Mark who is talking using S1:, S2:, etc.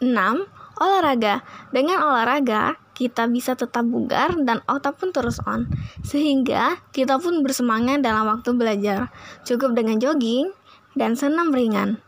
S1: 6. Olahraga. Dengan olahraga, kita bisa tetap bugar dan otak pun terus on. Sehingga kita pun bersemangat dalam waktu belajar. Cukup dengan jogging dan senam ringan.